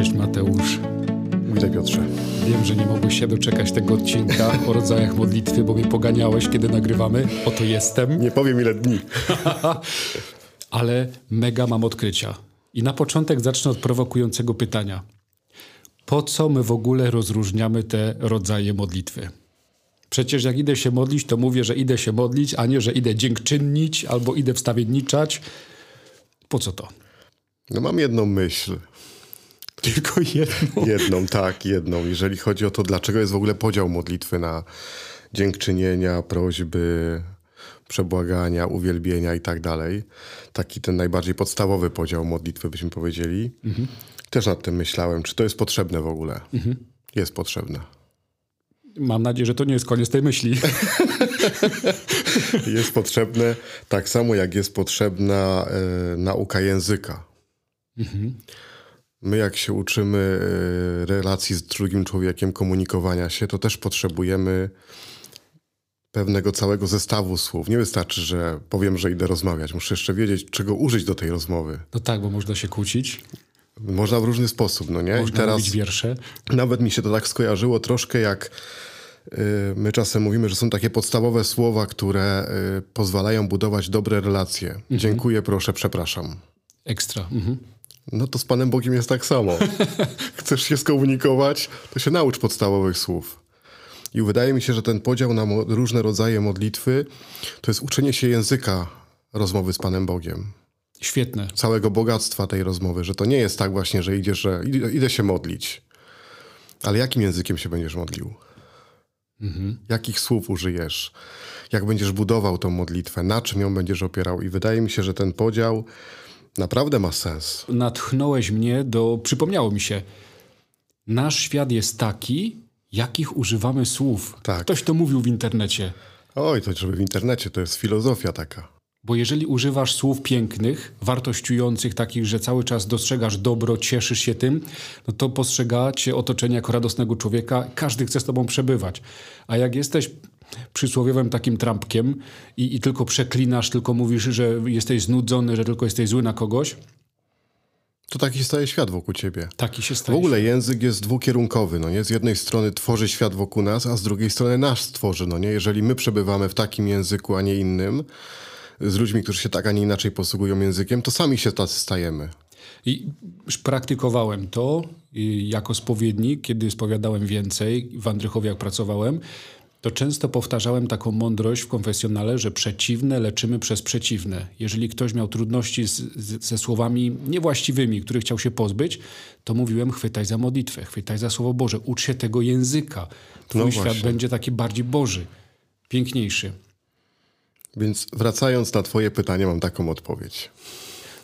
Cześć Mateusz. Witaj Piotrze. Wiem, że nie mogłeś się doczekać tego odcinka o rodzajach modlitwy, bo mnie poganiałeś, kiedy nagrywamy. Oto jestem. Nie powiem ile dni. Ale mega mam odkrycia. I na początek zacznę od prowokującego pytania. Po co my w ogóle rozróżniamy te rodzaje modlitwy? Przecież jak idę się modlić, to mówię, że idę się modlić, a nie, że idę dziękczynnić albo idę wstawienniczać. Po co to? No mam jedną myśl. Tylko jedną. Jedną, tak, jedną. Jeżeli chodzi o to, dlaczego jest w ogóle podział modlitwy na dziękczynienia, prośby, przebłagania, uwielbienia i tak dalej. Taki ten najbardziej podstawowy podział modlitwy, byśmy powiedzieli. Mhm. Też nad tym myślałem, czy to jest potrzebne w ogóle. Mhm. Jest potrzebne. Mam nadzieję, że to nie jest koniec tej myśli. jest potrzebne tak samo, jak jest potrzebna e, nauka języka. Mhm. My, jak się uczymy e, relacji z drugim człowiekiem, komunikowania się, to też potrzebujemy pewnego całego zestawu słów. Nie wystarczy, że powiem, że idę rozmawiać. Muszę jeszcze wiedzieć, czego użyć do tej rozmowy. No tak, bo można się kłócić. Można w różny sposób, no nie? Można I teraz mówić wiersze. Nawet mi się to tak skojarzyło troszkę jak y, my czasem mówimy, że są takie podstawowe słowa, które y, pozwalają budować dobre relacje. Mhm. Dziękuję, proszę, przepraszam. Ekstra. Mhm. No to z Panem Bogiem jest tak samo. Chcesz się skomunikować, to się naucz podstawowych słów. I wydaje mi się, że ten podział na różne rodzaje modlitwy to jest uczenie się języka rozmowy z Panem Bogiem. Świetne. Całego bogactwa tej rozmowy, że to nie jest tak właśnie, że idziesz, że idę, się modlić. Ale jakim językiem się będziesz modlił? Mhm. Jakich słów użyjesz? Jak będziesz budował tą modlitwę? Na czym ją będziesz opierał? I wydaje mi się, że ten podział naprawdę ma sens. Natchnąłeś mnie do. Przypomniało mi się. Nasz świat jest taki, jakich używamy słów. Tak. Ktoś to mówił w internecie. Oj, to żeby w internecie, to jest filozofia taka. Bo jeżeli używasz słów pięknych, wartościujących, takich, że cały czas dostrzegasz dobro, cieszysz się tym, no to postrzega cię otoczenie jako radosnego człowieka, każdy chce z tobą przebywać. A jak jesteś przysłowiowym takim trampkiem i, i tylko przeklinasz, tylko mówisz, że jesteś znudzony, że tylko jesteś zły na kogoś, to taki staje świat wokół ciebie. Taki się staje. W ogóle język jest dwukierunkowy, no nie? Z jednej strony tworzy świat wokół nas, a z drugiej strony nasz stworzy, no nie? Jeżeli my przebywamy w takim języku, a nie innym, z ludźmi, którzy się tak, a nie inaczej posługują językiem, to sami się tacy stajemy. I praktykowałem to jako spowiednik, kiedy spowiadałem więcej, w Andrychowie jak pracowałem, to często powtarzałem taką mądrość w konfesjonale, że przeciwne leczymy przez przeciwne. Jeżeli ktoś miał trudności z, z, ze słowami niewłaściwymi, których chciał się pozbyć, to mówiłem chwytaj za modlitwę, chwytaj za Słowo Boże, ucz się tego języka. Twój no świat będzie taki bardziej Boży, piękniejszy. Więc wracając na twoje pytanie, mam taką odpowiedź.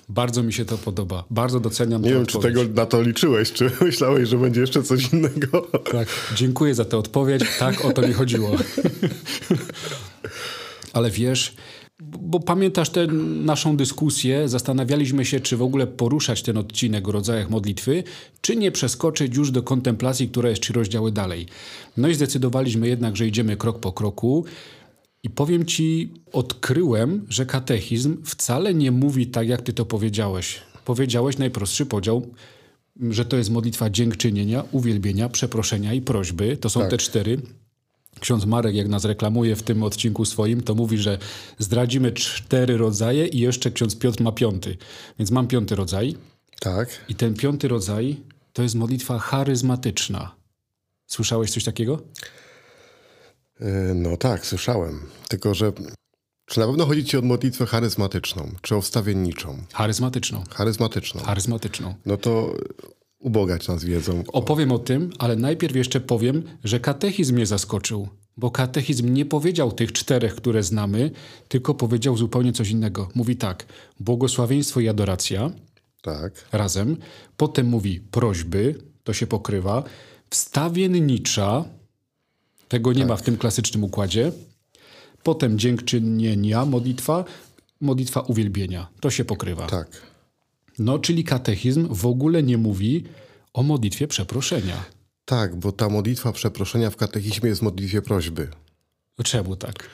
Bardzo mi się to podoba. Bardzo doceniam Nie wiem, odpowiedź. czy tego na to liczyłeś, czy myślałeś, że będzie jeszcze coś innego. Tak, dziękuję za tę odpowiedź. Tak, o to mi chodziło. Ale wiesz, bo pamiętasz tę naszą dyskusję, zastanawialiśmy się, czy w ogóle poruszać ten odcinek o rodzajach modlitwy, czy nie przeskoczyć już do kontemplacji, która jest trzy rozdziały dalej. No i zdecydowaliśmy jednak, że idziemy krok po kroku. I powiem ci, odkryłem, że katechizm wcale nie mówi tak, jak ty to powiedziałeś. Powiedziałeś najprostszy podział, że to jest modlitwa dziękczynienia, uwielbienia, przeproszenia i prośby. To są tak. te cztery. Ksiądz Marek, jak nas reklamuje w tym odcinku swoim, to mówi, że zdradzimy cztery rodzaje i jeszcze ksiądz Piotr ma piąty. Więc mam piąty rodzaj. Tak. I ten piąty rodzaj to jest modlitwa charyzmatyczna. Słyszałeś coś takiego? E, no tak, słyszałem. Tylko, że czy na pewno chodzi ci o modlitwę charyzmatyczną, czy o wstawienniczą? Charyzmatyczną. Charyzmatyczną. Charyzmatyczną. No to ubogać nas wiedzą. Opowiem o tym, ale najpierw jeszcze powiem, że katechizm mnie zaskoczył. Bo katechizm nie powiedział tych czterech, które znamy, tylko powiedział zupełnie coś innego. Mówi tak, błogosławieństwo i adoracja. Tak. Razem. Potem mówi prośby, to się pokrywa. Wstawiennicza, tego nie tak. ma w tym klasycznym układzie. Potem dziękczynienia, modlitwa, modlitwa uwielbienia. To się pokrywa. Tak. No, czyli katechizm w ogóle nie mówi o modlitwie przeproszenia. Tak, bo ta modlitwa przeproszenia w katechizmie jest modlitwie prośby. Czemu tak?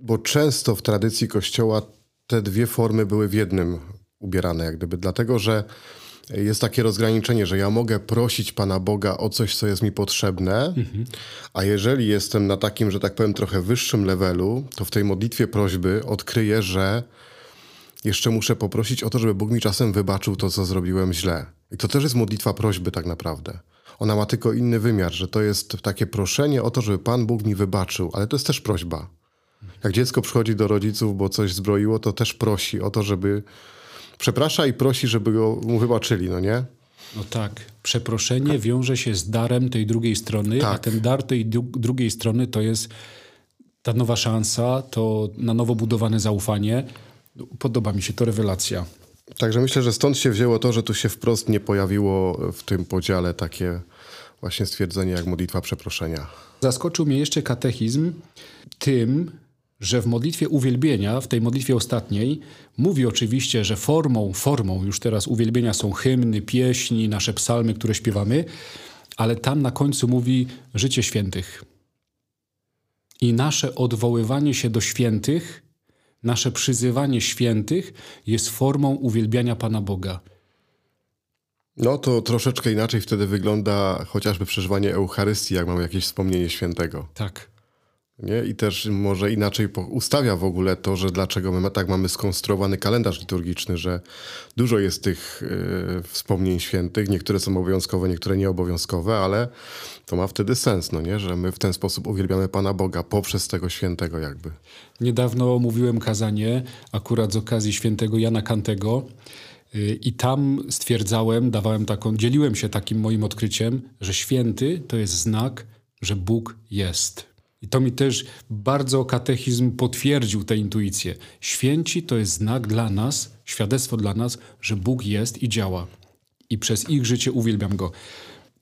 Bo często w tradycji Kościoła te dwie formy były w jednym ubierane, jak gdyby. Dlatego, że jest takie rozgraniczenie, że ja mogę prosić Pana Boga o coś, co jest mi potrzebne, mhm. a jeżeli jestem na takim, że tak powiem, trochę wyższym levelu, to w tej modlitwie prośby odkryję, że jeszcze muszę poprosić o to, żeby Bóg mi czasem wybaczył to, co zrobiłem źle. I to też jest modlitwa prośby tak naprawdę. Ona ma tylko inny wymiar, że to jest takie proszenie o to, żeby Pan Bóg mi wybaczył, ale to jest też prośba. Jak dziecko przychodzi do rodziców, bo coś zbroiło, to też prosi o to, żeby przeprasza i prosi, żeby go mu wybaczyli, no nie? No tak. Przeproszenie wiąże się z darem tej drugiej strony, tak. a ten dar tej drugiej strony to jest ta nowa szansa, to na nowo budowane zaufanie. Podoba mi się to rewelacja. Także myślę, że stąd się wzięło to, że tu się wprost nie pojawiło w tym podziale takie właśnie stwierdzenie jak modlitwa przeproszenia. Zaskoczył mnie jeszcze katechizm tym, że w modlitwie uwielbienia, w tej modlitwie ostatniej, mówi oczywiście, że formą, formą już teraz uwielbienia są hymny, pieśni, nasze psalmy, które śpiewamy, ale tam na końcu mówi życie świętych. I nasze odwoływanie się do świętych, nasze przyzywanie świętych jest formą uwielbiania Pana Boga. No to troszeczkę inaczej wtedy wygląda chociażby przeżywanie Eucharystii, jak mamy jakieś wspomnienie świętego. Tak. Nie? I też może inaczej ustawia w ogóle to, że dlaczego my tak mamy skonstruowany kalendarz liturgiczny, że dużo jest tych y, wspomnień świętych, niektóre są obowiązkowe, niektóre nieobowiązkowe, ale to ma wtedy sens, no nie? że my w ten sposób uwielbiamy Pana Boga poprzez tego świętego jakby. Niedawno mówiłem kazanie akurat z okazji świętego Jana Kantego y, i tam stwierdzałem, dawałem taką, dzieliłem się takim moim odkryciem, że święty to jest znak, że Bóg jest. I to mi też bardzo katechizm potwierdził tę intuicję. Święci to jest znak dla nas, świadectwo dla nas, że Bóg jest i działa. I przez ich życie uwielbiam Go.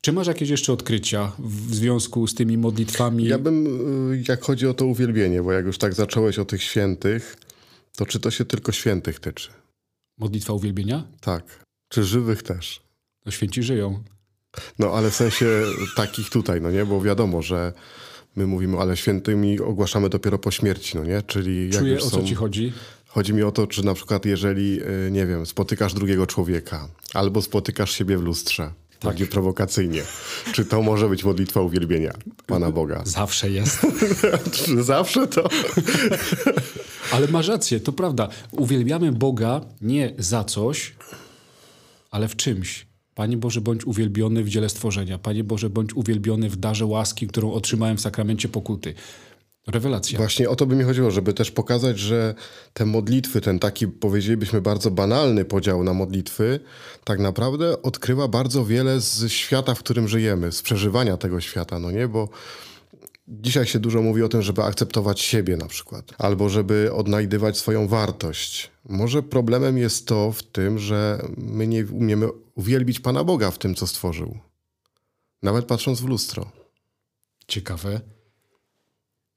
Czy masz jakieś jeszcze odkrycia w związku z tymi modlitwami? Ja bym, y, jak chodzi o to uwielbienie, bo jak już tak zacząłeś o tych świętych, to czy to się tylko świętych tyczy? Modlitwa uwielbienia? Tak. Czy żywych też? No święci żyją. No ale w sensie takich tutaj, no nie? Bo wiadomo, że my mówimy, ale świętymi ogłaszamy dopiero po śmierci, no nie? Czyli jak Czuję, o co ci chodzi? Chodzi mi o to, czy na przykład jeżeli, y, nie wiem, spotykasz drugiego człowieka albo spotykasz siebie w lustrze, tak. bardziej prowokacyjnie. Czy to może być modlitwa uwielbienia Pana Boga? Zawsze jest. Zawsze to. ale masz rację, to prawda. Uwielbiamy Boga nie za coś, ale w czymś. Panie Boże, bądź uwielbiony w dziele stworzenia. Panie Boże, bądź uwielbiony w darze łaski, którą otrzymałem w sakramencie pokuty. Rewelacja. Właśnie o to by mi chodziło, żeby też pokazać, że te modlitwy, ten taki powiedzielibyśmy bardzo banalny podział na modlitwy, tak naprawdę odkrywa bardzo wiele z świata, w którym żyjemy, z przeżywania tego świata, no nie? Bo Dzisiaj się dużo mówi o tym, żeby akceptować siebie na przykład, albo żeby odnajdywać swoją wartość. Może problemem jest to w tym, że my nie umiemy uwielbić Pana Boga w tym, co stworzył. Nawet patrząc w lustro. Ciekawe.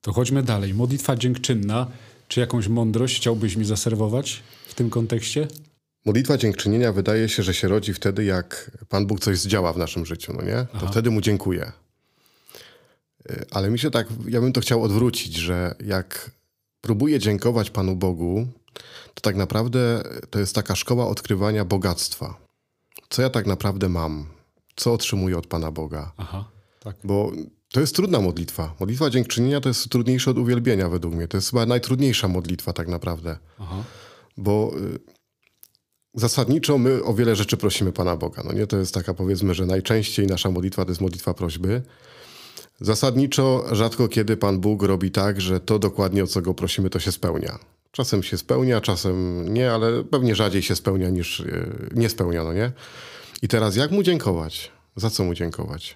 To chodźmy dalej. Modlitwa dziękczynna. Czy jakąś mądrość chciałbyś mi zaserwować w tym kontekście? Modlitwa dziękczynienia wydaje się, że się rodzi wtedy, jak Pan Bóg coś zdziała w naszym życiu, no nie? To Aha. wtedy Mu dziękuję. Y, ale mi się tak, ja bym to chciał odwrócić, że jak próbuję dziękować Panu Bogu, to tak naprawdę to jest taka szkoła odkrywania bogactwa. Co ja tak naprawdę mam? Co otrzymuję od Pana Boga? Aha, tak. Bo to jest trudna modlitwa. Modlitwa dziękczynienia to jest trudniejsza od uwielbienia według mnie. To jest chyba najtrudniejsza modlitwa tak naprawdę. Aha. Bo y, zasadniczo my o wiele rzeczy prosimy Pana Boga. No nie, to jest taka powiedzmy, że najczęściej nasza modlitwa to jest modlitwa prośby. Zasadniczo rzadko kiedy Pan Bóg robi tak, że to dokładnie o co go prosimy, to się spełnia. Czasem się spełnia, czasem nie, ale pewnie rzadziej się spełnia niż e, nie spełnia, no nie? I teraz jak mu dziękować? Za co mu dziękować?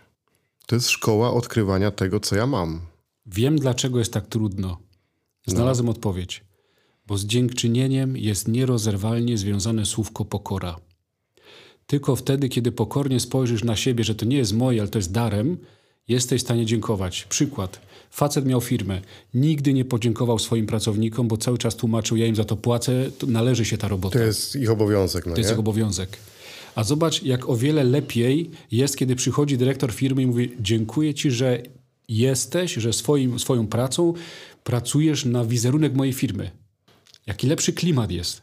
To jest szkoła odkrywania tego, co ja mam. Wiem, dlaczego jest tak trudno. Znalazłem no. odpowiedź. Bo z dziękczynieniem jest nierozerwalnie związane słówko pokora. Tylko wtedy, kiedy pokornie spojrzysz na siebie, że to nie jest moje, ale to jest darem, jesteś w stanie dziękować. Przykład. Facet miał firmę. Nigdy nie podziękował swoim pracownikom, bo cały czas tłumaczył, ja im za to płacę, to należy się ta robota. To jest ich obowiązek. No to jest ich obowiązek. A zobacz, jak o wiele lepiej jest, kiedy przychodzi dyrektor firmy i mówi: Dziękuję ci, że jesteś, że swoim, swoją pracą pracujesz na wizerunek mojej firmy. Jaki lepszy klimat jest.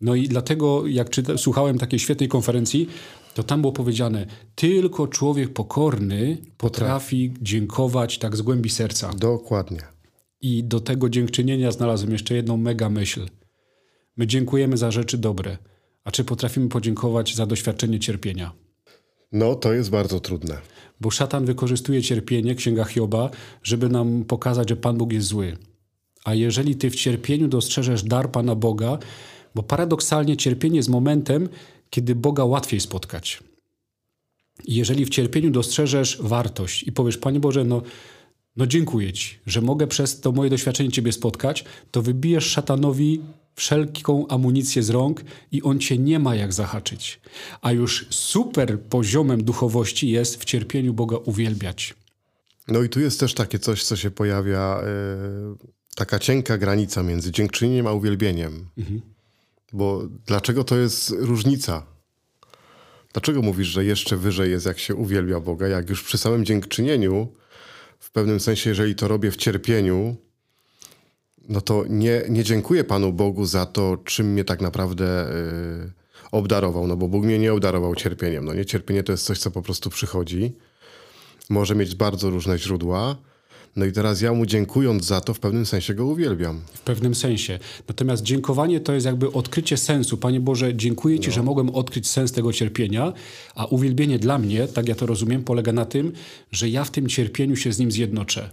No i dlatego, jak czyta, słuchałem takiej świetnej konferencji, to tam było powiedziane, tylko człowiek pokorny potrafi dziękować tak z głębi serca. Dokładnie. I do tego dziękczynienia znalazłem jeszcze jedną mega myśl. My dziękujemy za rzeczy dobre, a czy potrafimy podziękować za doświadczenie cierpienia? No, to jest bardzo trudne. Bo szatan wykorzystuje cierpienie, księga Hioba, żeby nam pokazać, że Pan Bóg jest zły. A jeżeli ty w cierpieniu dostrzeżesz dar Pana Boga, bo paradoksalnie cierpienie jest momentem, kiedy Boga łatwiej spotkać. I jeżeli w cierpieniu dostrzeżesz wartość i powiesz, Panie Boże, no, no dziękuję Ci, że mogę przez to moje doświadczenie Ciebie spotkać, to wybijesz szatanowi wszelką amunicję z rąk i on Cię nie ma jak zahaczyć. A już super poziomem duchowości jest w cierpieniu Boga uwielbiać. No i tu jest też takie coś, co się pojawia, yy, taka cienka granica między dziękczynieniem a uwielbieniem. Mhm. Bo dlaczego to jest różnica? Dlaczego mówisz, że jeszcze wyżej jest, jak się uwielbia Boga, jak już przy samym dziękczynieniu, w pewnym sensie, jeżeli to robię w cierpieniu, no to nie, nie dziękuję Panu Bogu za to, czym mnie tak naprawdę yy, obdarował, no bo Bóg mnie nie obdarował cierpieniem. No nie, cierpienie to jest coś, co po prostu przychodzi. Może mieć bardzo różne źródła, no i teraz ja mu dziękując za to, w pewnym sensie go uwielbiam. W pewnym sensie. Natomiast dziękowanie to jest jakby odkrycie sensu. Panie Boże, dziękuję Ci, no. że mogłem odkryć sens tego cierpienia, a uwielbienie dla mnie, tak ja to rozumiem, polega na tym, że ja w tym cierpieniu się z nim zjednoczę.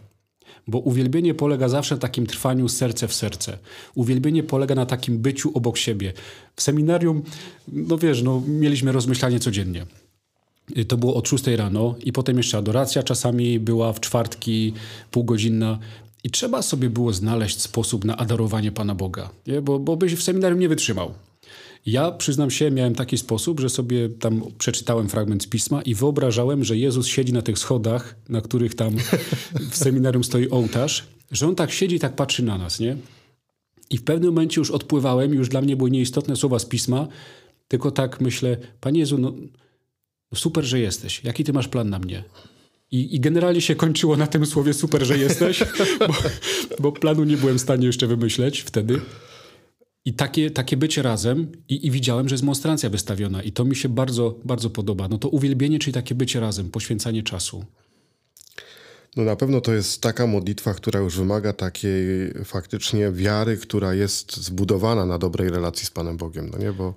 Bo uwielbienie polega zawsze na takim trwaniu serce w serce. Uwielbienie polega na takim byciu obok siebie. W seminarium, no wiesz, no, mieliśmy rozmyślanie codziennie. Y, to było od 6 rano i potem jeszcze adoracja czasami była w czwartki półgodzinna. I trzeba sobie było znaleźć sposób na adorowanie Pana Boga, nie? Bo, bo byś w seminarium nie wytrzymał. Ja przyznam się, miałem taki sposób, że sobie tam przeczytałem fragment pisma i wyobrażałem, że Jezus siedzi na tych schodach, na których tam w seminarium stoi ołtarz, że on tak siedzi i tak patrzy na nas, nie? I w pewnym momencie już odpływałem, już dla mnie były nieistotne słowa z pisma, tylko tak myślę, Panie Jezu, no super, że jesteś. Jaki ty masz plan na mnie? I, I, generalnie się kończyło na tym słowie super, że jesteś, bo, bo, planu nie byłem w stanie jeszcze wymyśleć wtedy. I takie, takie bycie razem i, i, widziałem, że jest monstrancja wystawiona i to mi się bardzo, bardzo podoba. No to uwielbienie, czyli takie bycie razem, poświęcanie czasu. No na pewno to jest taka modlitwa, która już wymaga takiej faktycznie wiary, która jest zbudowana na dobrej relacji z Panem Bogiem, no nie? Bo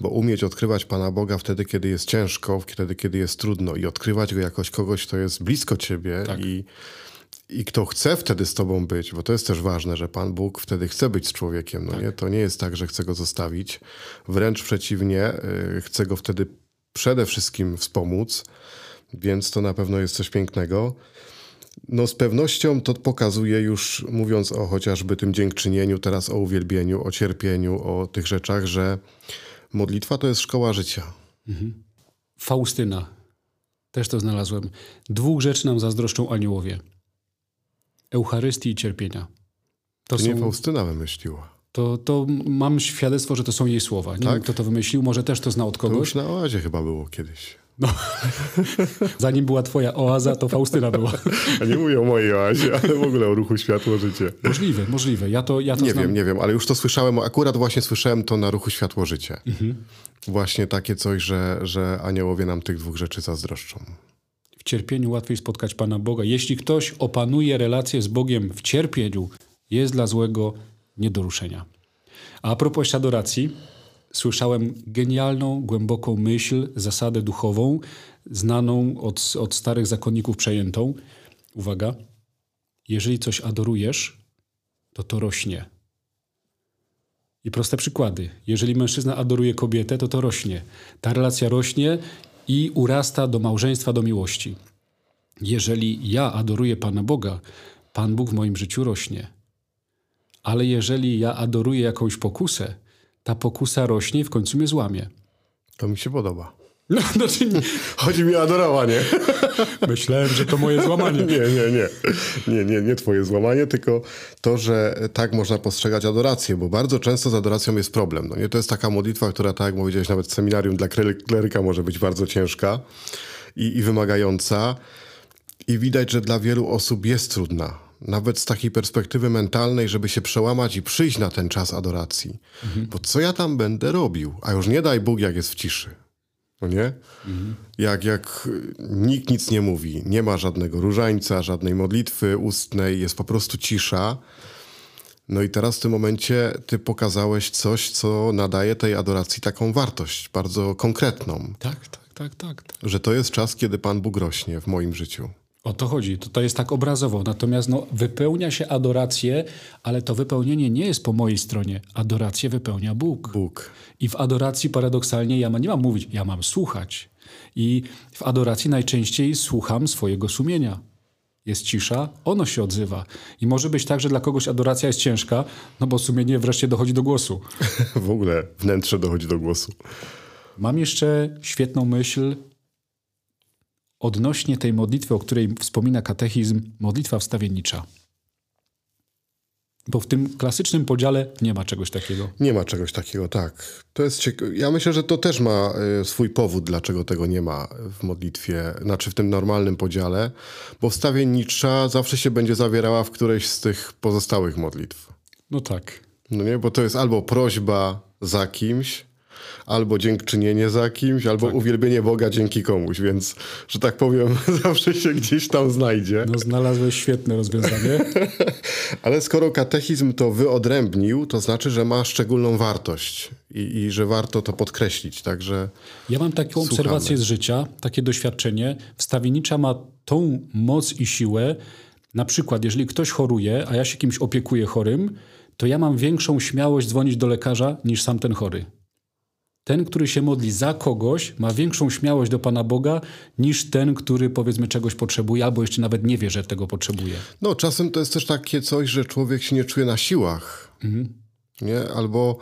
bo umieć odkrywać Pana Boga wtedy, kiedy jest ciężko, wtedy, kiedy jest trudno i odkrywać Go jakoś kogoś, kto jest blisko Ciebie tak. i, i kto chce wtedy z Tobą być, bo to jest też ważne, że Pan Bóg wtedy chce być z człowiekiem, no tak. nie? To nie jest tak, że chce Go zostawić, wręcz przeciwnie, yy, chce Go wtedy przede wszystkim wspomóc, więc to na pewno jest coś pięknego. No z pewnością to pokazuje już, mówiąc o chociażby tym dziękczynieniu, teraz o uwielbieniu, o cierpieniu, o tych rzeczach, że Modlitwa to jest szkoła życia. Mhm. Faustyna. Też to znalazłem. Dwóch rzeczy nam zazdroszczą aniołowie. Eucharystii i cierpienia. To, to są... nie Faustyna wymyśliła. To, to mam świadectwo, że to są jej słowa. Nie tak? wiem, kto to wymyślił. Może też to zna od kogoś. To już na oazie chyba było kiedyś. No. Zanim była twoja oaza, to Faustyna była. A nie mówię o mojej oazie, ale w ogóle o ruchu Światło Życie. Możliwe, możliwe. Ja to, ja to nie znam. wiem, nie wiem, ale już to słyszałem, akurat właśnie słyszałem to na ruchu Światło Życie. Mhm. Właśnie takie coś, że, że aniołowie nam tych dwóch rzeczy zazdroszczą. W cierpieniu łatwiej spotkać Pana Boga. Jeśli ktoś opanuje relację z Bogiem w cierpieniu, jest dla złego nie do ruszenia. A, a propos adoracji, słyszałem genialną, głęboką myśl, zasadę duchową, znaną od, od starych zakonników przejętą. Uwaga, jeżeli coś adorujesz, to to rośnie. I proste przykłady. Jeżeli mężczyzna adoruje kobietę, to to rośnie. Ta relacja rośnie i urasta do małżeństwa, do miłości. Jeżeli ja adoruję Pana Boga, Pan Bóg w moim życiu rośnie. Ale jeżeli ja adoruję jakąś pokusę, ta pokusa rośnie i w końcu mnie złamie. To mi się podoba. No, znaczy nie. Chodzi mi o adorowanie. Myślałem, że to moje złamanie. nie, nie, nie. Nie, nie, nie twoje złamanie, tylko to, że tak można postrzegać adorację, bo bardzo często z adoracją jest problem. No nie? To jest taka modlitwa, która, tak jak powiedziałeś, nawet w seminarium dla kleryka może być bardzo ciężka i, i wymagająca. I widać, że dla wielu osób jest trudna nawet z takiej perspektywy mentalnej, żeby się przełamać i przyjść na ten czas adoracji. Mhm. Bo co ja tam będę robił? A już nie daj Bóg, jak jest w ciszy. No nie? Mhm. Jak, jak nikt nic nie mówi, nie ma żadnego różańca, żadnej modlitwy ustnej, jest po prostu cisza. No i teraz w tym momencie ty pokazałeś coś, co nadaje tej adoracji taką wartość, bardzo konkretną. Tak, tak, tak, tak. tak. Że to jest czas, kiedy Pan Bóg rośnie w moim życiu. O to chodzi. To, to jest tak obrazowo. Natomiast no, wypełnia się adorację, ale to wypełnienie nie jest po mojej stronie. Adorację wypełnia Bóg. Bóg. I w adoracji paradoksalnie ja ma, nie mam mówić, ja mam słuchać. I w adoracji najczęściej słucham swojego sumienia. Jest cisza, ono się odzywa. I może być tak, że dla kogoś adoracja jest ciężka, no bo sumienie wreszcie dochodzi do głosu. w ogóle wnętrze dochodzi do głosu. Mam jeszcze świetną myśl odnośnie tej modlitwy, o której wspomina katechizm, modlitwa wstawiennicza. Bo w tym klasycznym podziale nie ma czegoś takiego. Nie ma czegoś takiego, tak. To jest cieka- ja myślę, że to też ma y, swój powód, dlaczego tego nie ma w modlitwie, znaczy w tym normalnym podziale, bo wstawiennicza zawsze się będzie zawierała w którejś z tych pozostałych modlitw. No tak. No nie, bo to jest albo prośba za kimś, albo dziękczynienie za kimś, albo tak. uwielbienie Boga dzięki komuś, więc, że tak powiem, zawsze się gdzieś tam znajdzie. No znalazłeś świetne rozwiązanie. Ale skoro katechizm to wyodrębnił, to znaczy, że ma szczególną wartość i, i że warto to podkreślić, także Ja mam taką słuchamy. obserwację z życia, takie doświadczenie. Wstawienicza ma tą moc i siłę, na przykład, jeżeli ktoś choruje, a ja się kimś opiekuję chorym, to ja mam większą śmiałość dzwonić do lekarza niż sam ten chory. Ten, który się modli za kogoś, ma większą śmiałość do Pana Boga niż ten, który powiedzmy czegoś potrzebuje, albo jeszcze nawet nie wie, że tego potrzebuje. No, czasem to jest też takie coś, że człowiek się nie czuje na siłach. Mhm. Nie? Albo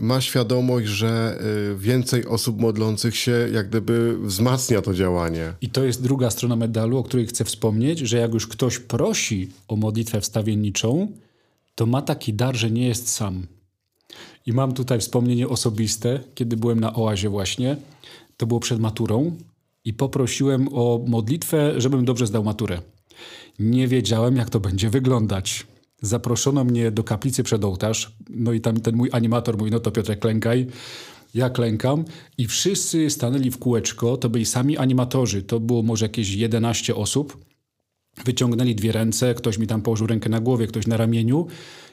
ma świadomość, że y, więcej osób modlących się jak gdyby wzmacnia to działanie. I to jest druga strona medalu, o której chcę wspomnieć, że jak już ktoś prosi o modlitwę wstawienniczą, to ma taki dar, że nie jest sam. I mam tutaj wspomnienie osobiste, kiedy byłem na oazie właśnie. To było przed maturą i poprosiłem o modlitwę, żebym dobrze zdał maturę. Nie wiedziałem, jak to będzie wyglądać. Zaproszono mnie do kaplicy przed ołtarz, no i tam ten mój animator mówi, no to Piotrek, klękaj. Ja klękam i wszyscy stanęli w kółeczko, to byli sami animatorzy, to było może jakieś 11 osób. Wyciągnęli dwie ręce, ktoś mi tam położył rękę na głowie, ktoś na ramieniu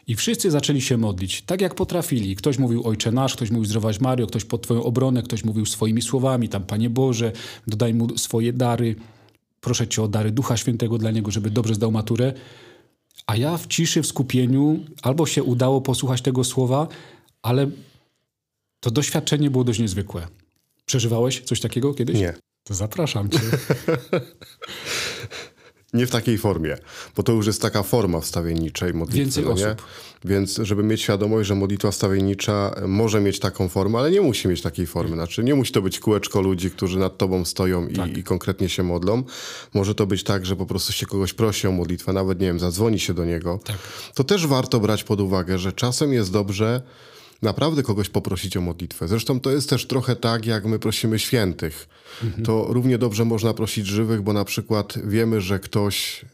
i wszyscy zaczęli się modlić, tak jak potrafili. Ktoś mówił Ojcze Nasz, ktoś mówił Zdrowaś Mario, ktoś pod Twoją obronę, ktoś mówił swoimi słowami, tam Panie Boże, dodaj mu swoje dary, proszę Cię o dary Ducha Świętego dla niego, żeby dobrze zdał maturę. A ja w ciszy, w skupieniu, albo się udało posłuchać tego słowa, ale to doświadczenie było dość niezwykłe. Przeżywałeś coś takiego kiedyś? Nie. To zapraszam cię. Nie w takiej formie, bo to już jest taka forma wstawienniczej modlitwy. Więcej no osób. Więc żeby mieć świadomość, że modlitwa wstawiennicza może mieć taką formę, ale nie musi mieć takiej formy. Znaczy nie musi to być kółeczko ludzi, którzy nad tobą stoją i, tak. i konkretnie się modlą. Może to być tak, że po prostu się kogoś prosi o modlitwę, nawet nie wiem, zadzwoni się do niego. Tak. To też warto brać pod uwagę, że czasem jest dobrze naprawdę kogoś poprosić o modlitwę. Zresztą to jest też trochę tak, jak my prosimy świętych. Mhm. To równie dobrze można prosić żywych, bo na przykład wiemy, że ktoś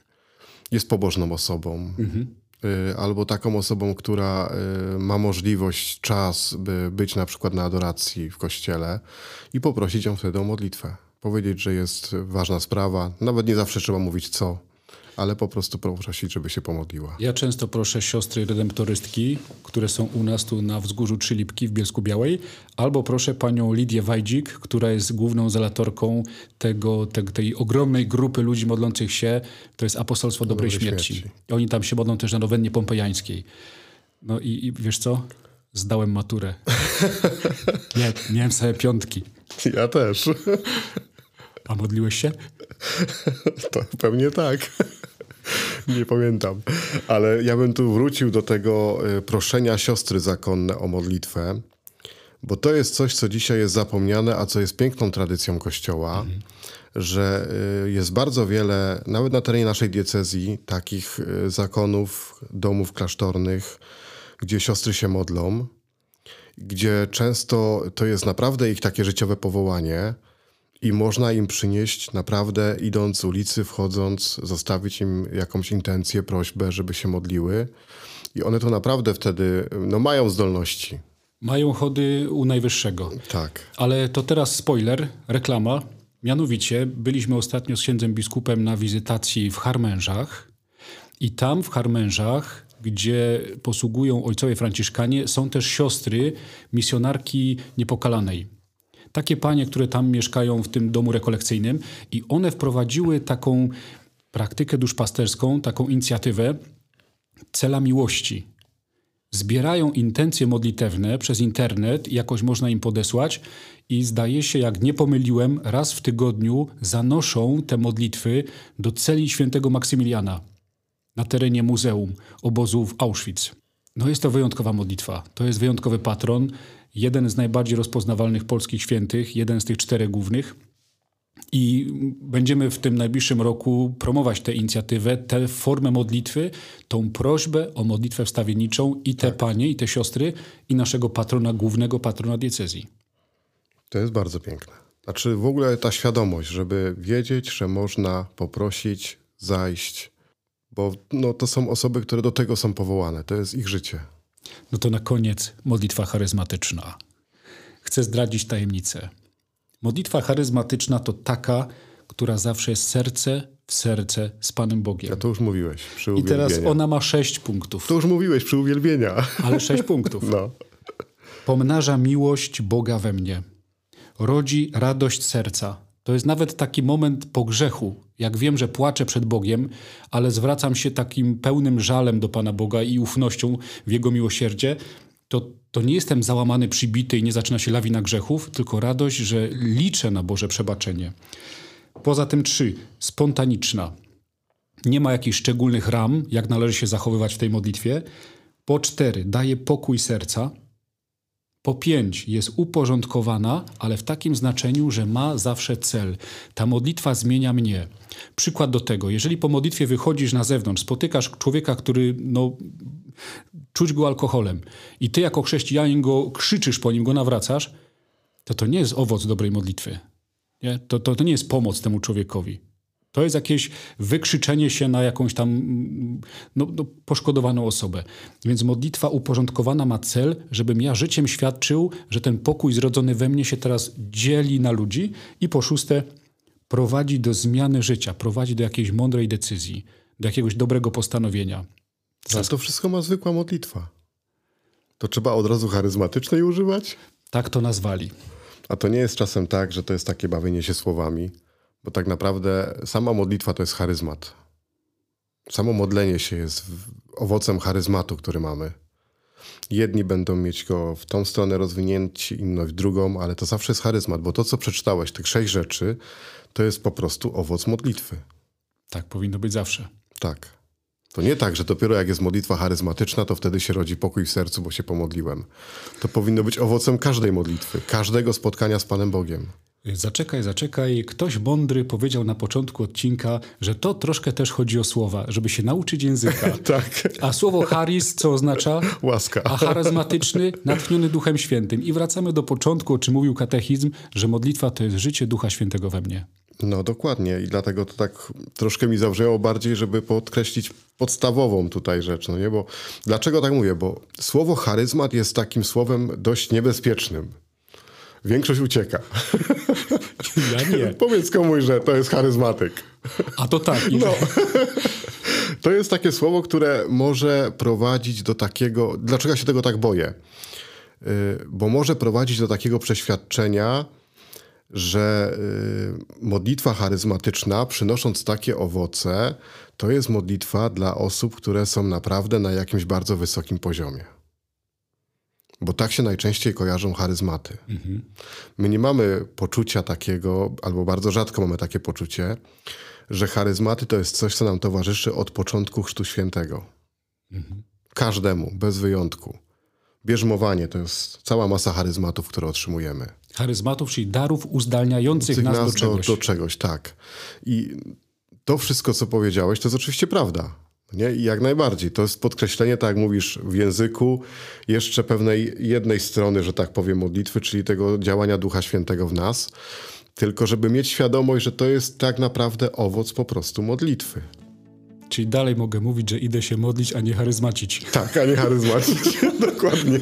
jest pobożną osobą. Mhm. Y, albo taką osobą, która y, ma możliwość, czas, by być na przykład na adoracji w kościele i poprosić ją wtedy o modlitwę. Powiedzieć, że jest ważna sprawa. Nawet nie zawsze trzeba mówić co ale po prostu poprosić, żeby się pomodliła. Ja często proszę siostry redemptorystki, które są u nas tu na wzgórzu Trzylipki w Bielsku Białej, albo proszę panią Lidię Wajdzik, która jest główną zelatorką tego, te, tej ogromnej grupy ludzi modlących się. To jest Apostolstwo Dobrej, Dobrej śmierci. śmierci. Oni tam się modlą też na nowennie pompejańskiej. No i, i wiesz co? Zdałem maturę. Nie, miałem same piątki. Ja też. A modliłeś się? To pewnie tak. Nie pamiętam. Ale ja bym tu wrócił do tego y, proszenia siostry zakonne o modlitwę, bo to jest coś, co dzisiaj jest zapomniane, a co jest piękną tradycją Kościoła, mhm. że y, jest bardzo wiele, nawet na terenie naszej diecezji, takich y, zakonów, domów klasztornych, gdzie siostry się modlą, gdzie często to jest naprawdę ich takie życiowe powołanie i można im przynieść naprawdę, idąc z ulicy, wchodząc, zostawić im jakąś intencję, prośbę, żeby się modliły. I one to naprawdę wtedy no, mają zdolności. Mają chody u Najwyższego. Tak. Ale to teraz spoiler, reklama. Mianowicie byliśmy ostatnio z księdzem biskupem na wizytacji w Harmężach i tam w Harmężach, gdzie posługują ojcowie franciszkanie, są też siostry misjonarki niepokalanej. Takie panie, które tam mieszkają w tym domu rekolekcyjnym i one wprowadziły taką praktykę duszpasterską, taką inicjatywę cela miłości. Zbierają intencje modlitewne przez internet, jakoś można im podesłać i zdaje się, jak nie pomyliłem, raz w tygodniu zanoszą te modlitwy do celi świętego Maksymiliana na terenie muzeum obozu w Auschwitz. No jest to wyjątkowa modlitwa. To jest wyjątkowy patron, jeden z najbardziej rozpoznawalnych polskich świętych, jeden z tych czterech głównych. I będziemy w tym najbliższym roku promować tę inicjatywę, tę formę modlitwy, tą prośbę o modlitwę wstawienniczą i te tak. panie, i te siostry, i naszego patrona, głównego patrona diecezji. To jest bardzo piękne. Znaczy w ogóle ta świadomość, żeby wiedzieć, że można poprosić, zajść, bo no, to są osoby, które do tego są powołane. To jest ich życie. No to na koniec modlitwa charyzmatyczna. Chcę zdradzić tajemnicę. Modlitwa charyzmatyczna to taka, która zawsze jest serce w serce z Panem Bogiem. Ja to już mówiłeś przy I teraz ona ma sześć punktów. To już mówiłeś przy uwielbienia. Ale sześć punktów. No. Pomnaża miłość Boga we mnie. Rodzi radość serca. To jest nawet taki moment po grzechu. Jak wiem, że płaczę przed Bogiem, ale zwracam się takim pełnym żalem do Pana Boga i ufnością w Jego miłosierdzie, to, to nie jestem załamany, przybity i nie zaczyna się lawina grzechów, tylko radość, że liczę na Boże przebaczenie. Poza tym trzy, spontaniczna. Nie ma jakichś szczególnych ram, jak należy się zachowywać w tej modlitwie. Po cztery, daje pokój serca. Po pięć, jest uporządkowana, ale w takim znaczeniu, że ma zawsze cel. Ta modlitwa zmienia mnie. Przykład do tego, jeżeli po modlitwie wychodzisz na zewnątrz, spotykasz człowieka, który no, czuć go alkoholem i ty jako chrześcijanin go krzyczysz po nim, go nawracasz, to to nie jest owoc dobrej modlitwy. Nie? To, to, to nie jest pomoc temu człowiekowi. To jest jakieś wykrzyczenie się na jakąś tam no, no, poszkodowaną osobę. Więc modlitwa uporządkowana ma cel, żebym ja życiem świadczył, że ten pokój zrodzony we mnie się teraz dzieli na ludzi i po szóste prowadzi do zmiany życia, prowadzi do jakiejś mądrej decyzji, do jakiegoś dobrego postanowienia. Ale to wszystko ma zwykła modlitwa. To trzeba od razu charyzmatycznej używać? Tak to nazwali. A to nie jest czasem tak, że to jest takie bawienie się słowami, bo tak naprawdę sama modlitwa to jest charyzmat. Samo modlenie się jest owocem charyzmatu, który mamy. Jedni będą mieć go w tą stronę rozwinięci, inni w drugą, ale to zawsze jest charyzmat, bo to, co przeczytałeś, tych sześć rzeczy, to jest po prostu owoc modlitwy. Tak powinno być zawsze. Tak. To nie tak, że dopiero jak jest modlitwa charyzmatyczna, to wtedy się rodzi pokój w sercu, bo się pomodliłem. To powinno być owocem każdej modlitwy, każdego spotkania z Panem Bogiem. Zaczekaj, zaczekaj. Ktoś mądry powiedział na początku odcinka, że to troszkę też chodzi o słowa, żeby się nauczyć języka. tak. A słowo charis co oznacza? Łaska. A charyzmatyczny, natchniony Duchem Świętym. I wracamy do początku, o czym mówił katechizm, że modlitwa to jest życie Ducha Świętego we mnie. No dokładnie i dlatego to tak troszkę mi zawrzeło bardziej, żeby podkreślić podstawową tutaj rzecz, no nie? Bo dlaczego tak mówię? Bo słowo charyzmat jest takim słowem dość niebezpiecznym. Większość ucieka. Ja nie. Powiedz komuś, że to jest charyzmatyk. A to tak. No. To jest takie słowo, które może prowadzić do takiego... Dlaczego ja się tego tak boję? Y, bo może prowadzić do takiego przeświadczenia, że y, modlitwa charyzmatyczna, przynosząc takie owoce, to jest modlitwa dla osób, które są naprawdę na jakimś bardzo wysokim poziomie. Bo tak się najczęściej kojarzą charyzmaty. Mhm. My nie mamy poczucia takiego, albo bardzo rzadko mamy takie poczucie, że charyzmaty to jest coś, co nam towarzyszy od początku Chrztu Świętego. Mhm. Każdemu, bez wyjątku. Bierzmowanie to jest cała masa charyzmatów, które otrzymujemy. Charyzmatów, czyli darów uzdalniających nas, nas do czegoś. Do, do czegoś, tak. I to wszystko, co powiedziałeś, to jest oczywiście prawda. Nie? I jak najbardziej. To jest podkreślenie, tak jak mówisz, w języku jeszcze pewnej jednej strony, że tak powiem, modlitwy, czyli tego działania Ducha Świętego w nas. tylko żeby mieć świadomość, że to jest tak naprawdę owoc po prostu modlitwy. Czyli dalej mogę mówić, że idę się modlić, a nie charyzmacić. Tak, a nie charyzmacić. Dokładnie.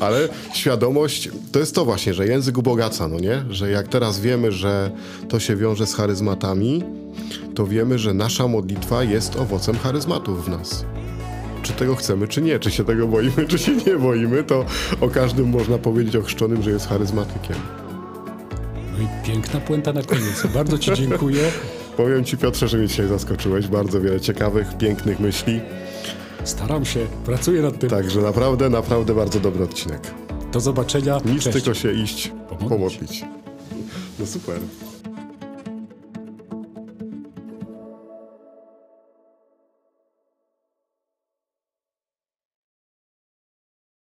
Ale świadomość to jest to właśnie, że język ubogaca, no nie? Że jak teraz wiemy, że to się wiąże z charyzmatami, to wiemy, że nasza modlitwa jest owocem charyzmatów w nas. Czy tego chcemy, czy nie, czy się tego boimy, czy się nie boimy, to o każdym można powiedzieć ochrzczonym, że jest charyzmatykiem. No i piękna puenta na koniec. Bardzo Ci dziękuję. Powiem Ci, Piotrze, że mnie dzisiaj zaskoczyłeś. Bardzo wiele ciekawych, pięknych myśli. Staram się, pracuję nad tym. Także naprawdę, naprawdę bardzo dobry odcinek. Do zobaczenia. Nic Cześć. tylko się iść Pomodlić. pomodlić. No super.